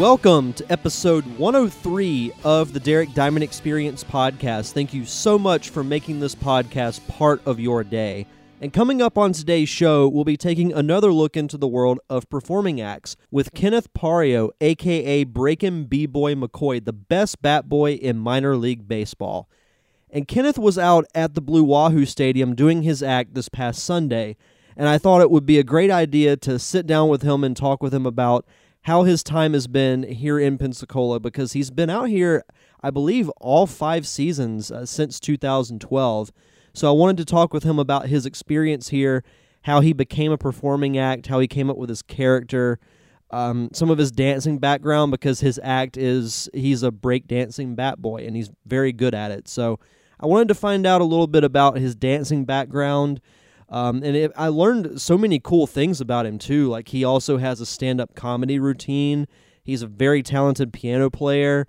Welcome to episode 103 of the Derek Diamond Experience podcast. Thank you so much for making this podcast part of your day. And coming up on today's show, we'll be taking another look into the world of performing acts with Kenneth Paryo, aka Breakin' B-Boy McCoy, the best bat boy in minor league baseball. And Kenneth was out at the Blue Wahoo Stadium doing his act this past Sunday, and I thought it would be a great idea to sit down with him and talk with him about how his time has been here in Pensacola because he's been out here, I believe, all five seasons uh, since 2012. So I wanted to talk with him about his experience here, how he became a performing act, how he came up with his character, um, some of his dancing background because his act is he's a breakdancing bat boy and he's very good at it. So I wanted to find out a little bit about his dancing background. Um, and it, I learned so many cool things about him too. Like he also has a stand-up comedy routine. He's a very talented piano player.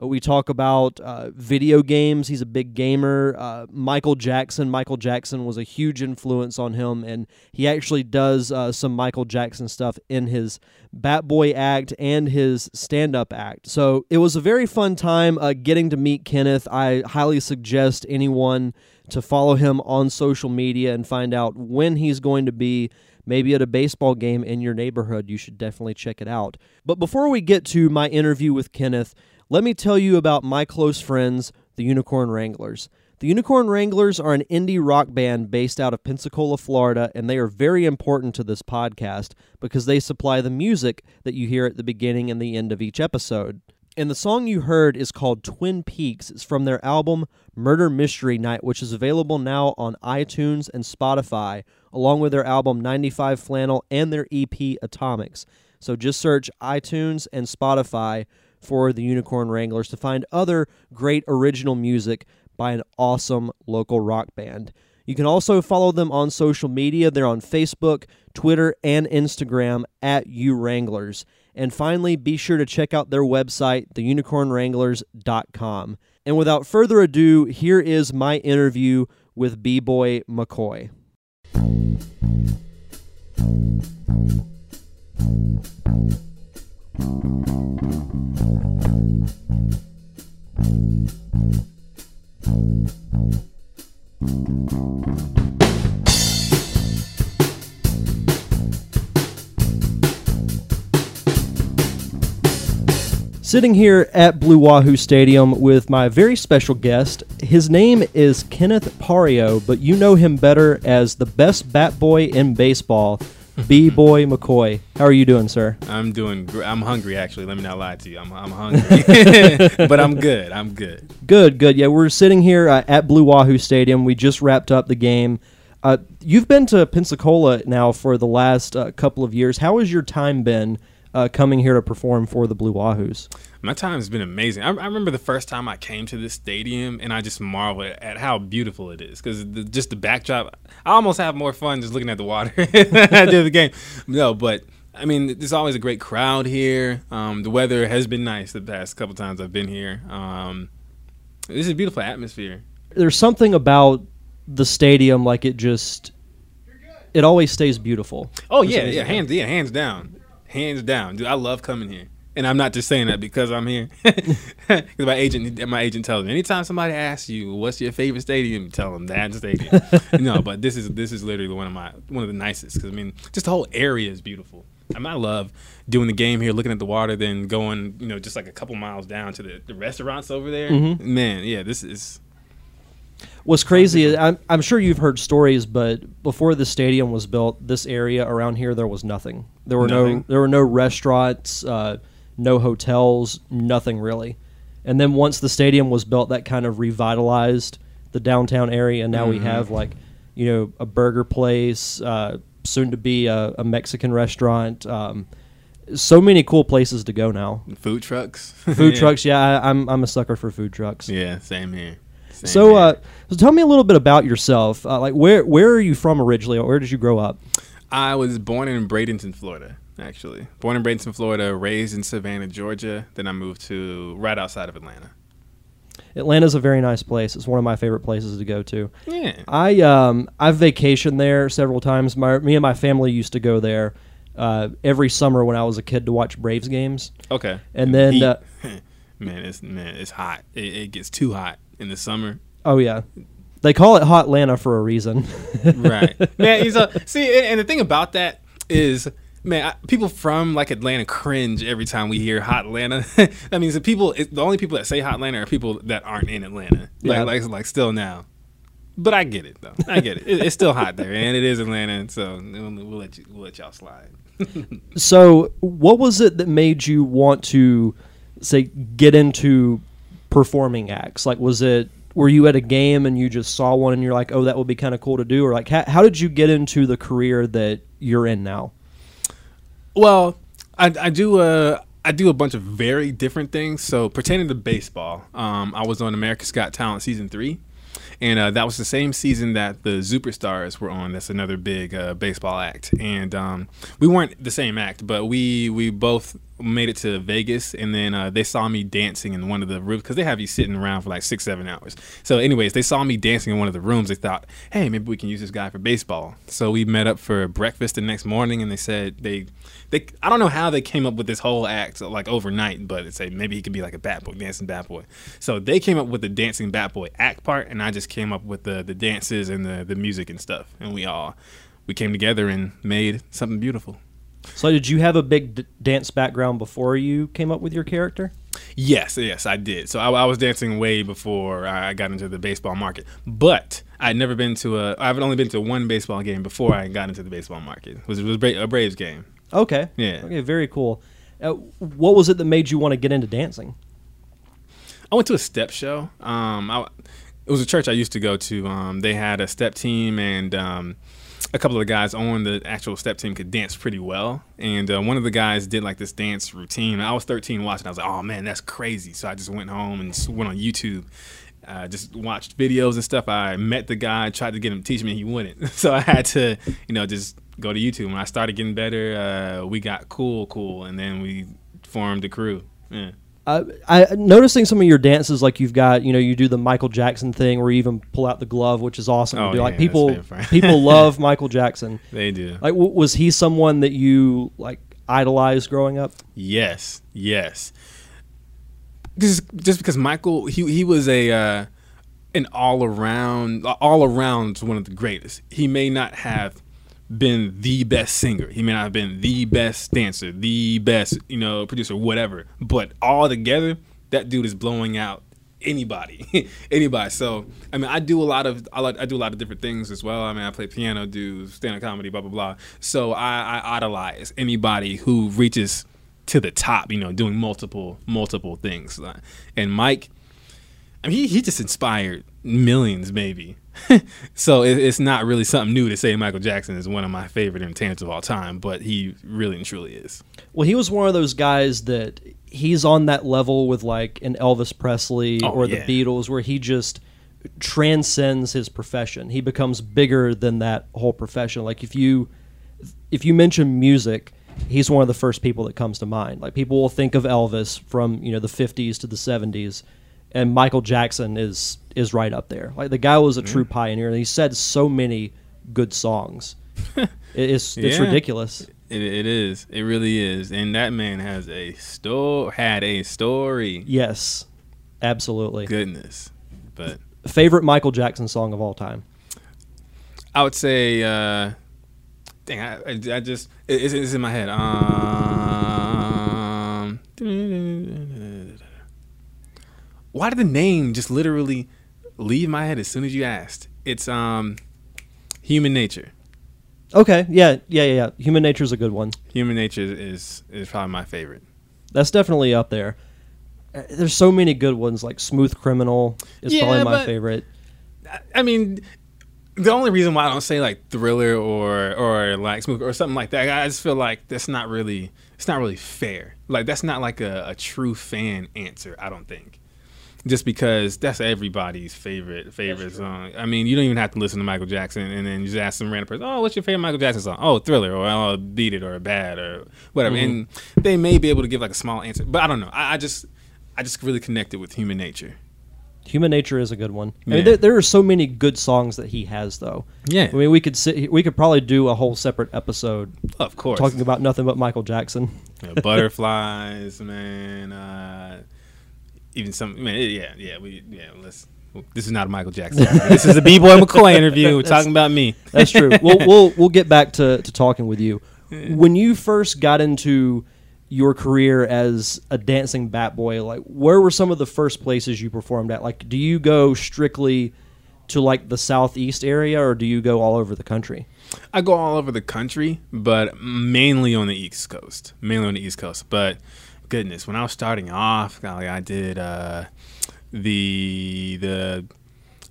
Uh, We talk about uh, video games. He's a big gamer. Uh, Michael Jackson. Michael Jackson was a huge influence on him, and he actually does uh, some Michael Jackson stuff in his Bat Boy act and his stand up act. So it was a very fun time uh, getting to meet Kenneth. I highly suggest anyone to follow him on social media and find out when he's going to be maybe at a baseball game in your neighborhood. You should definitely check it out. But before we get to my interview with Kenneth, let me tell you about my close friends, the Unicorn Wranglers. The Unicorn Wranglers are an indie rock band based out of Pensacola, Florida, and they are very important to this podcast because they supply the music that you hear at the beginning and the end of each episode. And the song you heard is called Twin Peaks. It's from their album Murder Mystery Night, which is available now on iTunes and Spotify, along with their album 95 Flannel and their EP Atomics. So just search iTunes and Spotify for the Unicorn Wranglers to find other great original music by an awesome local rock band. You can also follow them on social media. They're on Facebook, Twitter, and Instagram at U Wranglers. And finally, be sure to check out their website, theunicornwranglers.com. And without further ado, here is my interview with B Boy McCoy. Sitting here at Blue Wahoo Stadium with my very special guest. His name is Kenneth Paryo, but you know him better as the best bat boy in baseball, B Boy McCoy. How are you doing, sir? I'm doing. Gr- I'm hungry. Actually, let me not lie to you. I'm. I'm hungry, but I'm good. I'm good. Good, good. Yeah, we're sitting here uh, at Blue Wahoo Stadium. We just wrapped up the game. Uh, you've been to Pensacola now for the last uh, couple of years. How has your time been uh, coming here to perform for the Blue Wahoos? My time's been amazing. I, I remember the first time I came to this stadium, and I just marvel at how beautiful it is. Because just the backdrop, I almost have more fun just looking at the water than I did the game. No, but I mean, there's always a great crowd here. Um, the weather has been nice the past couple times I've been here. Um, this is a beautiful atmosphere. There's something about the stadium, like it just, it always stays beautiful. Oh yeah, yeah, hands, yeah, hands down, hands down, dude. I love coming here, and I'm not just saying that because I'm here. Because my agent, my agent tells me anytime somebody asks you what's your favorite stadium, tell them that stadium. no, but this is this is literally one of my one of the nicest. Because I mean, just the whole area is beautiful. I mean, I love doing the game here, looking at the water, then going, you know, just like a couple miles down to the, the restaurants over there. Mhm. Man, yeah, this is What's crazy is I'm, I'm sure you've heard stories, but before the stadium was built, this area around here there was nothing. There were no there were no restaurants, uh, no hotels, nothing really. And then once the stadium was built, that kind of revitalized the downtown area. And now we Mhm. have like you know a burger place, uh, soon to be a, a Mexican restaurant. Um, so many cool places to go now. food trucks. Food Yeah. trucks, yeah, I, I'm I'm a sucker for food trucks. Yeah, same here. Same So, here. uh, so tell me a little bit about yourself. Uh, like, where where are you from originally? Or Where did you grow up? I was born in Bradenton, Florida. Actually, born in Bradenton, Florida, raised in Savannah, Georgia. Then I moved to right outside of Atlanta. Atlanta's a very nice place. It's one of my favorite places to go to. Yeah. I um I've vacationed there several times. My me and my family used to go there uh, every summer when I was a kid to watch Braves games. Okay. And then, uh, man, it's man, it's hot. It, it gets too hot in the summer. Oh yeah, they call it Hot Atlanta for a reason. right man he's a see and the thing about that is man I, people from like atlanta cringe every time we hear hot atlanta that means the people it, the only people that say hot atlanta are people that aren't in atlanta like Yeah. like, like still now but i get it though i get it. it it's still hot there and it is atlanta so we'll, we'll let you we'll let y'all slide so, what was it that made you want to say get into performing acts? Like, was it were you at a game and you just saw one and you're like, oh, that would be kind of cool to do, or like, how, how did you get into the career that you're in now? Well, I, I do uh I do a bunch of very different things. So pertaining to baseball, um, I was on America's Got Talent season three, and uh, that was the same season that the ZOOperstars were on. That's another big uh, baseball act, and um, we weren't the same act, but we we both made it to Vegas, and then uh, they saw me dancing in one of the rooms because they have you sitting around for like six seven hours. So, anyways, they saw me dancing in one of the rooms. They thought, hey, maybe we can use this guy for baseball. So we met up for breakfast the next morning, and they said they they I don't know how they came up with this whole act like overnight, but it said maybe he could be like a bat boy, dancing bat boy. So they came up with the dancing bat boy act part, and I just came up with the the dances and the the music and stuff, and we all we came together and made something beautiful. So, did you have a big d- dance background before you came up with your character? Yes, yes, I did. So I, I was dancing way before I got into the baseball market, but I'd never been to a. I've only been to one baseball game before I got into the baseball market. It was it was a Braves game. Okay. Yeah. Okay. Very cool. Uh, what was it that made you want to get into dancing? I went to a step show. Um, I, it was a church I used to go to. Um, they had a step team, and um, a couple of the guys on the actual step team could dance pretty well. And uh, one of the guys did like this dance routine. I was 13 watching. I was like, oh man, that's crazy. So I just went home and went on YouTube. Uh, just watched videos and stuff. I met the guy, tried to get him to teach me, he wouldn't. So I had to, you know, just go to YouTube. When I started getting better, uh, we got cool, cool, and then we formed a crew. Yeah. Uh, I noticing some of your dances, like you've got, you know, you do the Michael Jackson thing where you even pull out the glove, which is awesome Oh, to do. yeah, like people, people love Michael Jackson. They do. Like, w- was he someone that you like idolized growing up? Yes, yes. Just just because Michael, he he was a uh, an all around all around one of the greatest. He may not have been the best singer. He may not have been the best dancer, the best you know producer, whatever. But all together, that dude is blowing out anybody, anybody. So I mean, I do a lot of I, like, I do a lot of different things as well. I mean, I play piano, do stand up comedy, blah blah blah. So I, I idolize anybody who reaches to the top. You know, doing multiple multiple things. And Mike, I mean, he he just inspired millions, maybe. so it, it's not really something new to say Michael Jackson is one of my favorite entertainers of all time, but he really and truly is. Well, he was one of those guys that he's on that level with like an Elvis Presley Oh, or yeah. the Beatles, where he just transcends his profession. He becomes bigger than that whole profession. Like if you if you mention music, he's one of the first people that comes to mind. Like people will think of Elvis from you know the '50s to the '70s, and Michael Jackson is is right up there. Like the guy was a true pioneer, and he said so many good songs. It's it's Yeah. ridiculous. It, it is. It really is. And that man has a store had a story. Yes, absolutely. Goodness. But Favorite Michael Jackson song of all time. I would say, uh, dang, I, I, I just it, it's, it's in my head. Um, why did the name just literally leave my head as soon as you asked? It's um, Human Nature. Okay, yeah, yeah, yeah, yeah. Human Nature is a good one. Human Nature is is probably my favorite. That's definitely up there. Uh, There's so many good ones. Like Smooth Criminal is Yeah, probably my but- favorite. I mean, the only reason why I don't say like Thriller or or like Smooth or something like that, I just feel like that's not really it's not really fair. Like that's not like a, a true fan answer. I don't think. Just because that's everybody's favorite favorite song. I mean, you don't even have to listen to Michael Jackson, and then you just ask some random person, "Oh, what's your favorite Michael Jackson song?" Oh, Thriller, or oh, Beat It, or Bad, or whatever, and they may be able to give like a small answer, but I don't know. I, I just, I just really connected with human nature. Human Nature is a good one. I mean, there, there are so many good songs that he has, though. Yeah, I mean, we could sit, we could probably do a whole separate episode of course. talking about nothing but Michael Jackson. Yeah, butterflies, man. Uh, even some, man. Yeah, yeah. We, yeah. Let's. This is not a Michael Jackson. this is a B Boy McCoy interview. We're talking about me. That's true. we'll we'll we'll get back to, to talking with you. When you first got into your career as a dancing bat boy, like where were some of the first places you performed at? Like, do you go strictly to like the southeast area, or do you go all over the country? I go all over the country, but mainly on the East Coast. Mainly on the East Coast. But goodness, when I was starting off, golly, I did uh, the the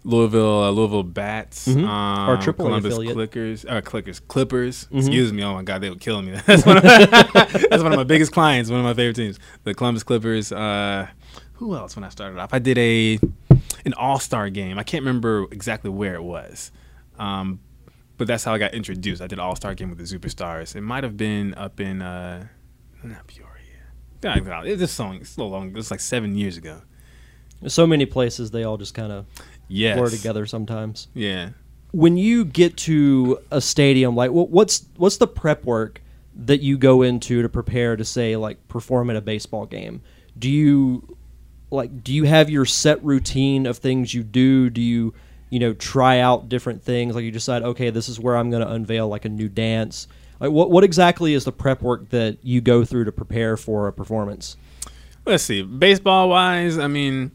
Louisville uh, Louisville Bats, Mhm. um, Our AAA Columbus affiliate. Clickers, uh, Clickers, Clippers. Mhm. Excuse me. Oh my God, they would kill me. That's one, of, that's one of my biggest clients. One of my favorite teams, the Columbus Clippers. Uh, who else? When I started off, I did a an All Star game. I can't remember exactly where it was. Um, but that's how I got introduced. I did All Star Game with the ZOOperstars. It might have been up in uh, not Peoria. God, God, it- This song is so long. It was like seven years ago. There's so many places they all just kind of Yes. blur together sometimes. Yeah. when you get to a stadium, like what's what's the prep work that you go into to prepare to say like perform at a baseball game? Do you like do you have your set routine of things you do? Do you you know try out different things? Like you decide, okay, this is where I'm going to unveil like a new dance. Like what what exactly is the prep work that you go through to prepare for a performance? Let's see. Baseball wise, I mean,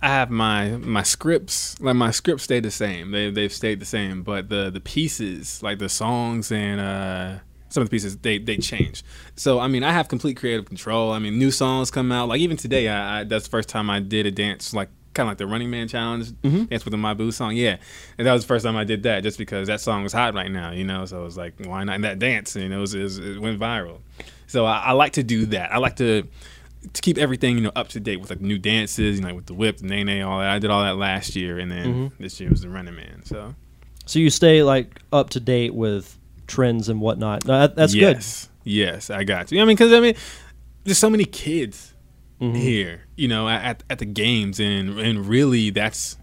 I have my my scripts. Like my scripts stay the same. They they've stayed the same. But the the pieces, like the songs and uh, some of the pieces, they they change. So I mean, I have complete creative control. I mean, new songs come out. Like even today, I, I that's the first time I did a dance like. Kind of like the Running Man challenge, mm-hmm. dance with the My Boo song, yeah, and that was the first time I did that, just because that song was hot right now, you know. So it was like, why not that dance? And it was, it, was, it went viral. So I, I like to do that. I like to to keep everything you know up to date with like new dances, you know, with the whip, the nae nae, all that. I did all that last year, and then mm-hmm. this year was the Running Man. So So you stay like up to date with trends and whatnot. No, that, that's good. yes, yes, I got you. I mean, because I mean, there's so many kids Mm-hmm. here, you know, at at the games, and and really, that's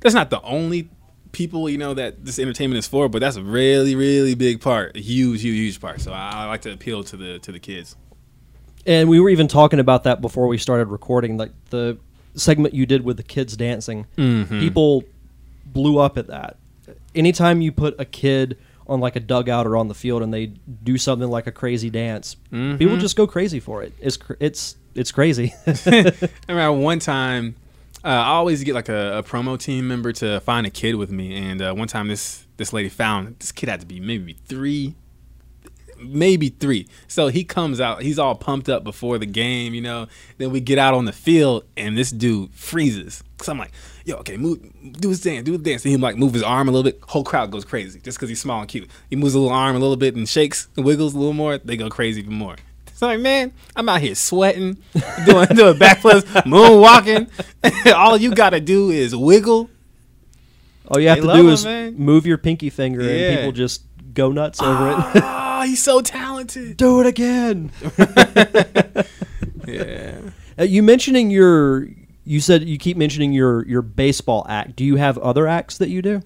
that's not the only people you know that this entertainment is for, but that's a really really big part, a huge huge huge part. So I, I like to appeal to the to the kids. And we were even talking about that before we started recording, like the segment you did with the kids dancing. Mm-hmm. People blew up at that. Anytime you put a kid on like a dugout or on the field and they do something like a crazy dance, Mm-hmm. people just go crazy for it. It's cr- it's it's crazy. I remember one time, uh, I always get like a, a promo team member to find a kid with me, and uh, one time this this lady found this kid had to be maybe three, maybe three. So he comes out, he's all pumped up before the game, you know. Then we get out on the field, and this dude freezes. So I'm like, yo, okay, move, do his dance, do his dance. And he like move his arm a little bit. Whole crowd goes crazy just because he's small and cute. He moves a little arm a little bit and shakes and wiggles a little more. They go crazy even more. So like, man, I'm out here sweating, doing doing backflips, moonwalking. All you gotta do is wiggle. All you have They to do him, is man. move your pinky finger Yeah. and people just go nuts over it. Oh, he's so talented. do it again. Yeah. Uh, you mentioning your you said you keep mentioning your your baseball act. Do you have other acts that you do?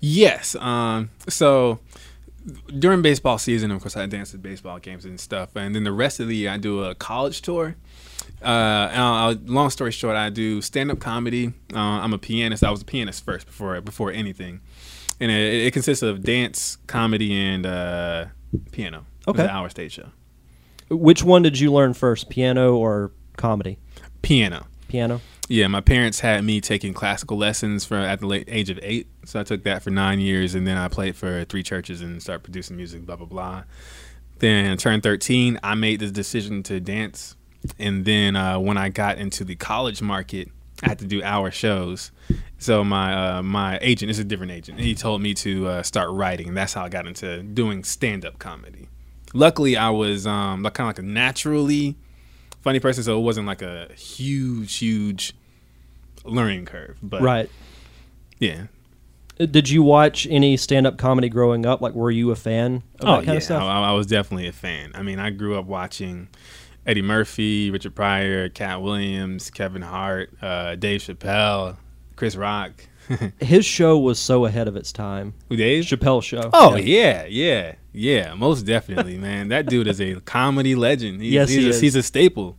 Yes. Um. So during baseball season, of course, I dance at baseball games and stuff, and then the rest of the year, I do a college tour. Uh, and I'll, long story short, I do stand up comedy. Uh, I'm a pianist. I was a pianist first before before anything, and it, it consists of dance, comedy, and uh, piano. Okay. an hour stage show. Which one did you learn first, piano or comedy? Piano. Piano. Yeah, my parents had me taking classical lessons for at the late age of eight, so I took that for nine years, and then I played for three churches and started producing music. Blah blah blah. Then I turned thirteen. I made the decision to dance, and then uh, when I got into the college market, I had to do hour shows. So my uh, my agent is a different agent. He told me to uh, start writing, and that's how I got into doing stand up comedy. Luckily, I was um, kind of like a naturally funny person, so it wasn't like a huge, huge learning curve. But Right. yeah. Did you watch any stand-up comedy growing up? Like, were you a fan of Oh that kind yeah, of stuff? I, I was definitely a fan. I mean, I grew up watching Eddie Murphy, Richard Pryor, Katt Williams, Kevin Hart, uh, Dave Chappelle, Chris Rock. His show was so ahead of its time. Who Dave? Chappelle show. Oh yeah, yeah, yeah, most definitely, man. That dude is a comedy legend. He's, Yes, he's, he a, is. he's a staple.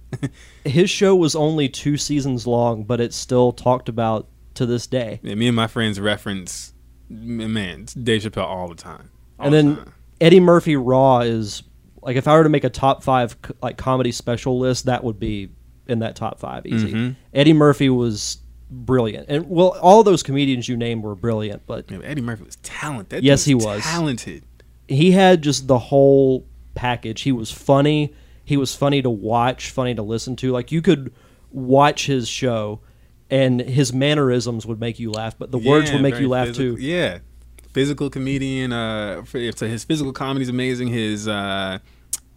His show was only two seasons long, but it's still talked about to this day. Yeah, me and my friends reference, man, Dave Chappelle all the time. All and the then time. Eddie Murphy Raw is like if I were to make a top five like comedy special list, that would be in that top five easy. Mm-hmm. Eddie Murphy was brilliant, and well, all those comedians you named were brilliant, but Yeah, Eddie Murphy was talented. That Yes, he was. talented. He had just the whole package. He was funny. He was funny to watch, funny to listen to. Like you could watch his show, and his mannerisms would make you laugh, but the words would make you laugh physical- too. Yeah, physical comedian. Uh, so his physical comedy is amazing. His uh,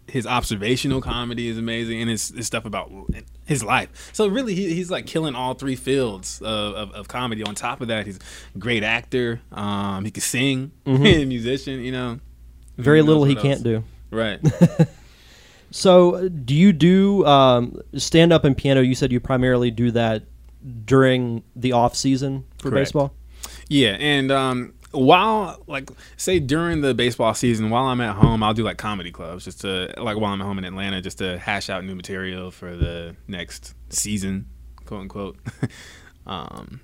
his observational comedy is amazing, and his, his stuff about his life. So really, he, he's like killing all three fields of, of, of comedy. On top of that, he's a great actor. Um, he can sing, musician. You know, Mm-hmm. Very knows little he can't do. Right. So, do you do um, stand up and piano? You said you primarily do that during the off season for Correct. baseball. Yeah, and um, while like say during the baseball season, while I'm at home, I'll do like comedy clubs just to like while I'm at home in Atlanta, just to hash out new material for the next season, quote unquote. um,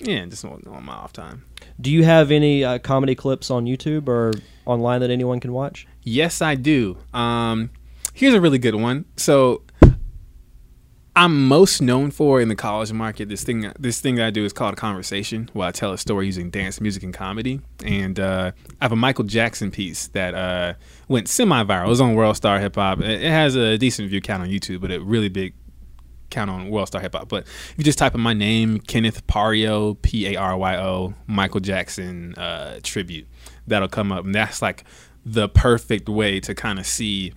yeah, just on, on my off time. Do you have any uh, comedy clips on YouTube or online that anyone can watch? Yes, I do. Um, here's a really good one. So I'm most known for in the college market this thing this thing that I do is called conversation, where I tell a story using dance, music, and comedy. And uh, I have a Michael Jackson piece that uh, went semi-viral. It was on World Star Hip Hop. It it has a decent view count on YouTube, but a really big count on World Star Hip Hop. But if you just type in my name, Kenneth Paryo, P A R Y O, Michael Jackson uh, tribute, that'll come up, and that's like the perfect way to kind of see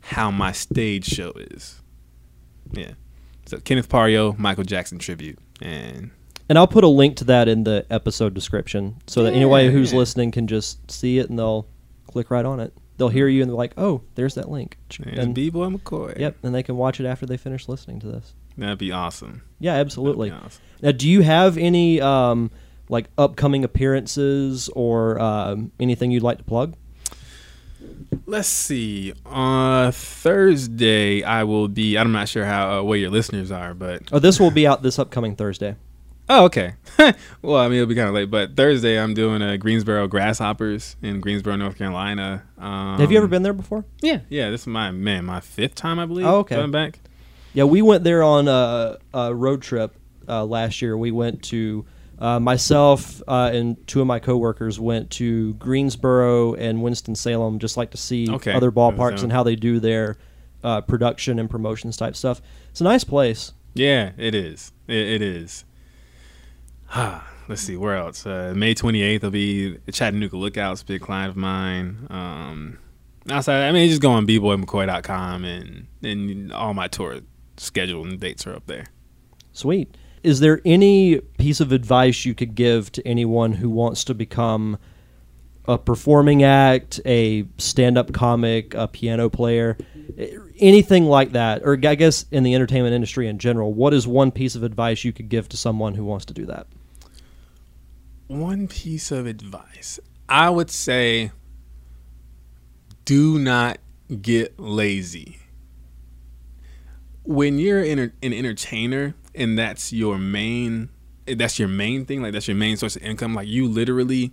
how my stage show is. Yeah. So Kenneth Paryo, Michael Jackson tribute, and And I'll put a link to that in the episode description so that anybody who's listening can just see it and they'll click right on it. They'll hear you and they're like, "Oh, there's that link." and And B Boy McCoy. yep, and they can watch it after they finish listening to this. That'd be awesome. Yeah, absolutely. Awesome. Now, do you have any um, like upcoming appearances or um, anything you'd like to plug? Let's see. Uh, Thursday, I will be. I'm not sure how uh, where your listeners are, but Oh, this will be out this upcoming Thursday. Oh, okay. well, I mean, it'll be kind of late, but Thursday, I'm doing a Greensboro Grasshoppers in Greensboro, North Carolina. Um, have you ever been there before? Yeah, yeah. This is my man, my fifth time, I believe. Oh, okay. Going back. Yeah, we went there on a, a road trip uh, last year. We went to uh, myself uh, and two of my coworkers went to Greensboro and Winston Salem, just like to see Okay. other ballparks So- and how they do their uh, production and promotions type stuff. It's a nice place. Yeah, it is. It, it is. Let's see where else. Uh, May 28th will be Chattanooga Lookouts, big client of mine. Um, outside, I mean, just go on bboymccoy.com and and all my tour schedule and dates are up there. Sweet. Is there any piece of advice you could give to anyone who wants to become a performing act, a stand up comic, a piano player, eh, anything like that? Or I guess in the entertainment industry in general, what is one piece of advice you could give to someone who wants to do that? One piece of advice I would say do not get lazy. When you're an, entertainer and that's your main that's your main thing, like that's your main source of income, like you literally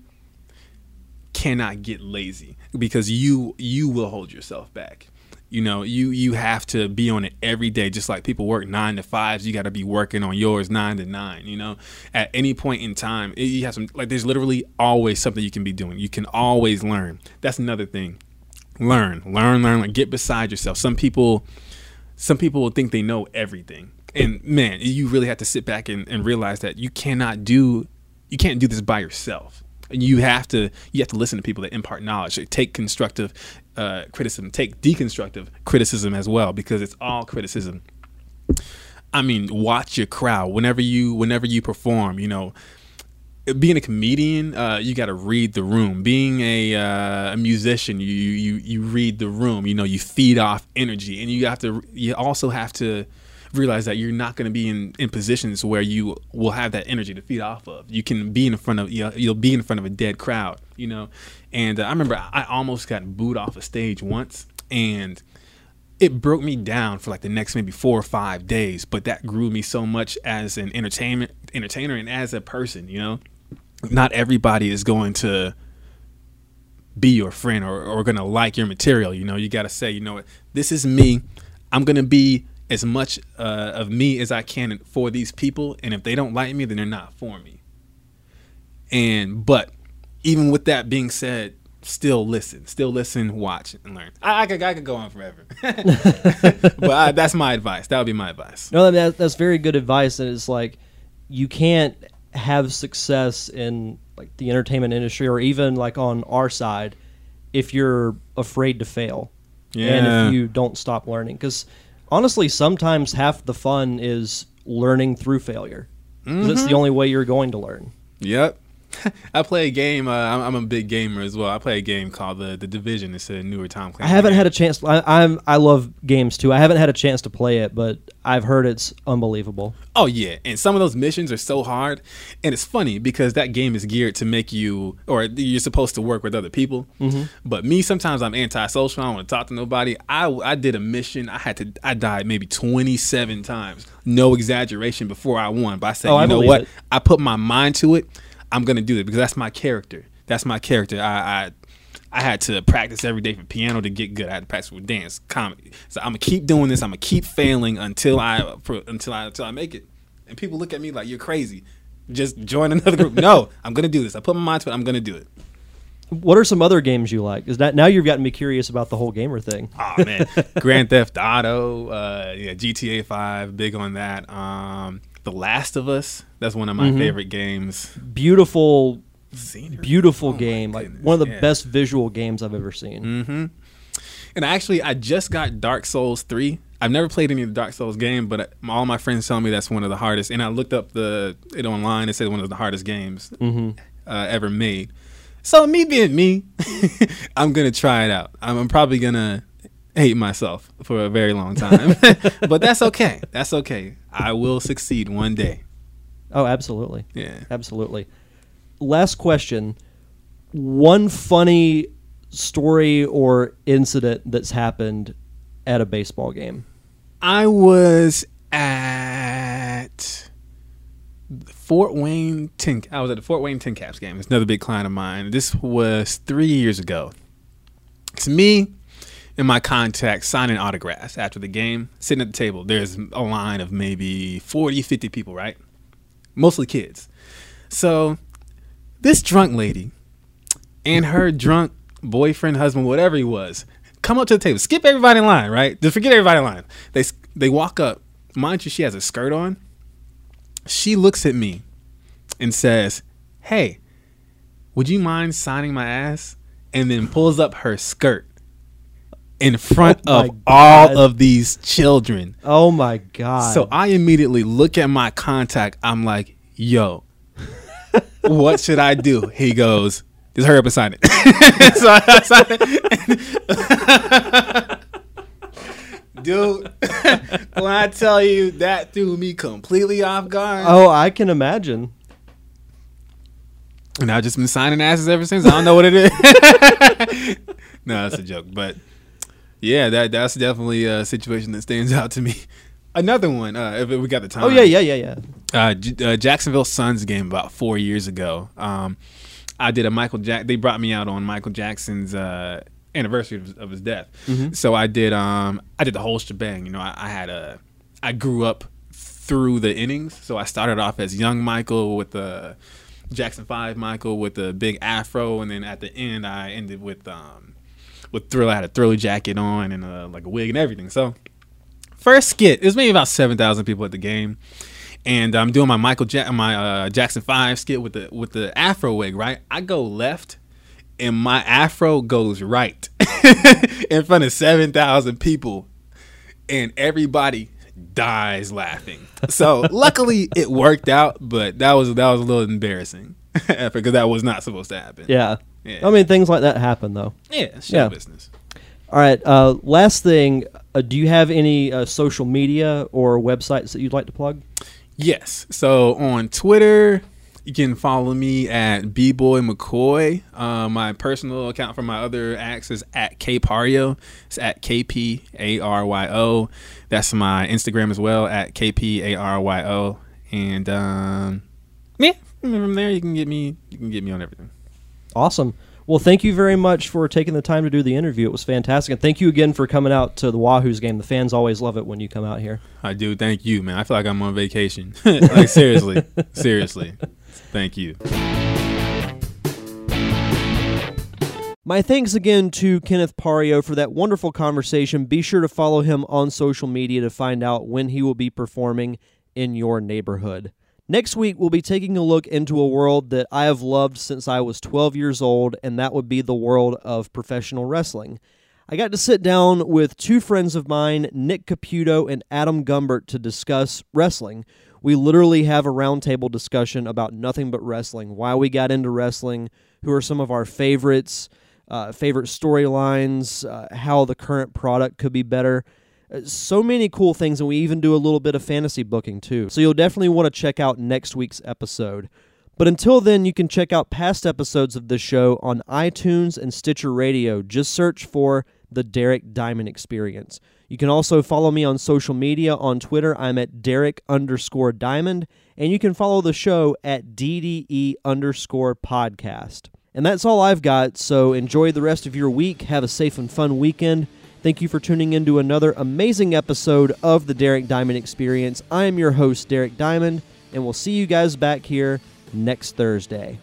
cannot get lazy because you you will hold yourself back. You know, you you have to be on it every day, just like people work nine to fives. You got to be working on yours nine to nine. You know, at any point in time, it- you have some like. There's literally always something you can be doing. You can always learn. That's another thing. Learn, learn, learn. Like get beside yourself. Some people, some people will think they know everything, and man, you really have to sit back and, and realize that you cannot do, you can't do this by yourself and you have to you have to listen to people that impart knowledge take constructive uh, criticism take deconstructive criticism as well because it's all criticism I mean, watch your crowd whenever you whenever you perform. You know, being a comedian, uh, you got to read the room. Being a, uh, a musician, you you you read the room. You know, you feed off energy, and you have to. You also have to realize that you're not going to be in, in positions where you will have that energy to feed off of. You can be in front of you know, you'll be in front of a dead crowd, you know. And uh, I remember I almost got booed off a stage once, and it broke me down for like the next maybe four or five days. But that grew me so much as an entertainment entertainer and as a person, you know. Not everybody is going to be your friend or, or to like your material. You know, you got to say, you know what, this is me. I'm to be as much uh, of me as I can for these people, and if they don't like me, then they're not for me. And but even with that being said, still listen, still listen, watch, and learn. I, I could I could go on forever, but I, that's my advice. That would be my advice. No, I mean, that, that's very good advice, and it's like you can't have success in like the entertainment industry or even like on our side if you're afraid to fail and if you don't stop learning because honestly sometimes half the fun is learning through failure. 'Cause it's the mm-hmm. only way you're going to learn. Yep. I play a game. Uh, I'm, I'm a big gamer as well. I play a game called the the Division. It's a newer Tom Clancy. i haven't game. had a chance I, i'm i love games too i haven't had a chance to play it but i've heard it's unbelievable Oh yeah, and some of those missions are so hard, and it's funny because that game is geared to make you, or you're supposed to work with other people. But me, sometimes I'm antisocial. I don't want to talk to nobody. I I did a mission. I had to. I died maybe 27 times. No exaggeration. Before I won, but I said, Oh, I you know what? it. I put my mind to it. I'm gonna do it because that's my character. That's my character. I. I I had to practice every day for piano to get good. I had to practice with dance, comedy. So I'm gonna keep doing this. I'm gonna keep failing until I until I until I make it. And people look at me like you're crazy. Just join another group. no, I'm gonna do this. I put my mind to it. I'm gonna do it. what are some other games you like is that now you've gotten me curious about the whole gamer thing Oh man, Grand Theft Auto, uh, yeah, GTA Five, big on that. Um, The Last of Us, that's one of my mm-hmm. favorite games. beautiful Scenery. beautiful Oh, game like one of the yeah. Best visual games i've ever seen mm-hmm. And actually, I just got Dark Souls three. I've never played any of the Dark Souls game, but all my friends tell me that's one of the hardest. And I looked up the it online. It said one of the hardest games mm-hmm. uh, ever made. So me being me, I'm gonna try it out. I'm, I'm probably gonna hate myself for a very long time, but that's okay. That's okay. I will succeed one day. oh absolutely Yeah. absolutely last question one funny story or incident that's happened at a baseball game I was at Fort Wayne Tin. I was at the Fort Wayne Tin Caps game. It's another big client of mine. This was three years ago. It's me and my contact signing autographs after the game, sitting at the table. There's a line of maybe 40, 50 people, right? Mostly kids. So this drunk lady and her drunk boyfriend, husband, whatever he was, come up to the table, skip everybody in line, right? Just forget everybody in line. They they walk up. Mind you, she has a skirt on. She looks at me and says, "Hey, would you mind signing my ass?" And then pulls up her skirt in front Oh of all of these children. oh my god So I immediately look at my contact. I'm like, yo, what should I do? He goes, just hurry up and sign it. so I signed it. Dude, when I tell you that threw me completely off guard. oh i can imagine And I've just been signing asses ever since. I don't know what it is. no, that's a joke. But yeah, that that's definitely a situation that stands out to me. Another one, uh, if we got the time. oh yeah yeah yeah yeah uh, J- uh, Jacksonville Suns game about four years ago. Um, I did a Michael Jack. They brought me out on Michael Jackson's uh, anniversary of, of his death. So I did. Um, I did the whole shebang. You know, I, I had a. I grew up through the innings. So I started off as young Michael with the Jackson Five Michael with the big afro, and then at the end I ended with um, with Thriller. I had a Thriller jacket on and uh, like a wig and everything. So first skit. It was maybe about seven thousand people at the game, and I'm doing my Michael ja- my uh, Jackson Five skit with the with the Afro wig. Right, I go left, and my Afro goes right in front of seven thousand people, and everybody dies laughing. So luckily it worked out, but that was that was a little embarrassing because that was not supposed to happen. Yeah. Yeah. I mean, things like that happen, though. yeah, show Yeah. business. All right. Uh, last thing, uh, do you have any uh, social media or websites that you'd like to plug? Yes. So on Twitter, you can follow me at bboy McCoy. Uh, my personal account for my other acts is at kparyo. It's at k p a r y o. That's my Instagram as well at k p a r y o. And um, yeah, from there you can get me. You can get me on everything. Awesome. Well, thank you very much for taking the time to do the interview. It was fantastic. And thank you again for coming out to the Wahoos game. The fans always love it when you come out here. I do. Thank you, man. I feel like I'm on vacation. like seriously, seriously. Thank you. My thanks again to Kenneth Paryo for that wonderful conversation. Be sure to follow him on social media to find out when he will be performing in your neighborhood. Next week, we'll be taking a look into a world that I have loved since I was 12 years old, and that would be the world of professional wrestling. I got to sit down with two friends of mine, Nick Caputo and Adam Gumbert, to discuss wrestling. We literally have a roundtable discussion about nothing but wrestling, why we got into wrestling, who are some of our favorites, uh, favorite storylines, uh, how the current product could be better. Uh, So many cool things, and we even do a little bit of fantasy booking too. So you'll definitely want to check out next week's episode. But until then, you can check out past episodes of this show on iTunes and Stitcher Radio. Just search for The Derek Diamond Experience. You can also follow me on social media. On Twitter, I'm at Derek underscore Diamond, and you can follow the show at DDE underscore podcast. And that's all I've got, so enjoy the rest of your week. Have a safe and fun weekend. Thank you for tuning in to another amazing episode of the Derek Diamond Experience. I am your host, Derek Diamond, and we'll see you guys back here next Thursday.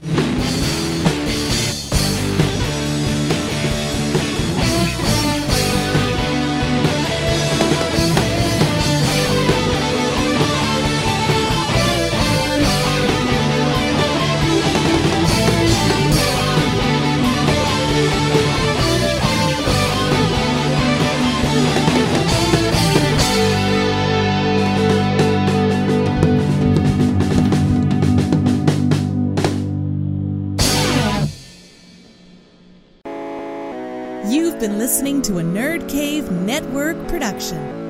Cave Network production.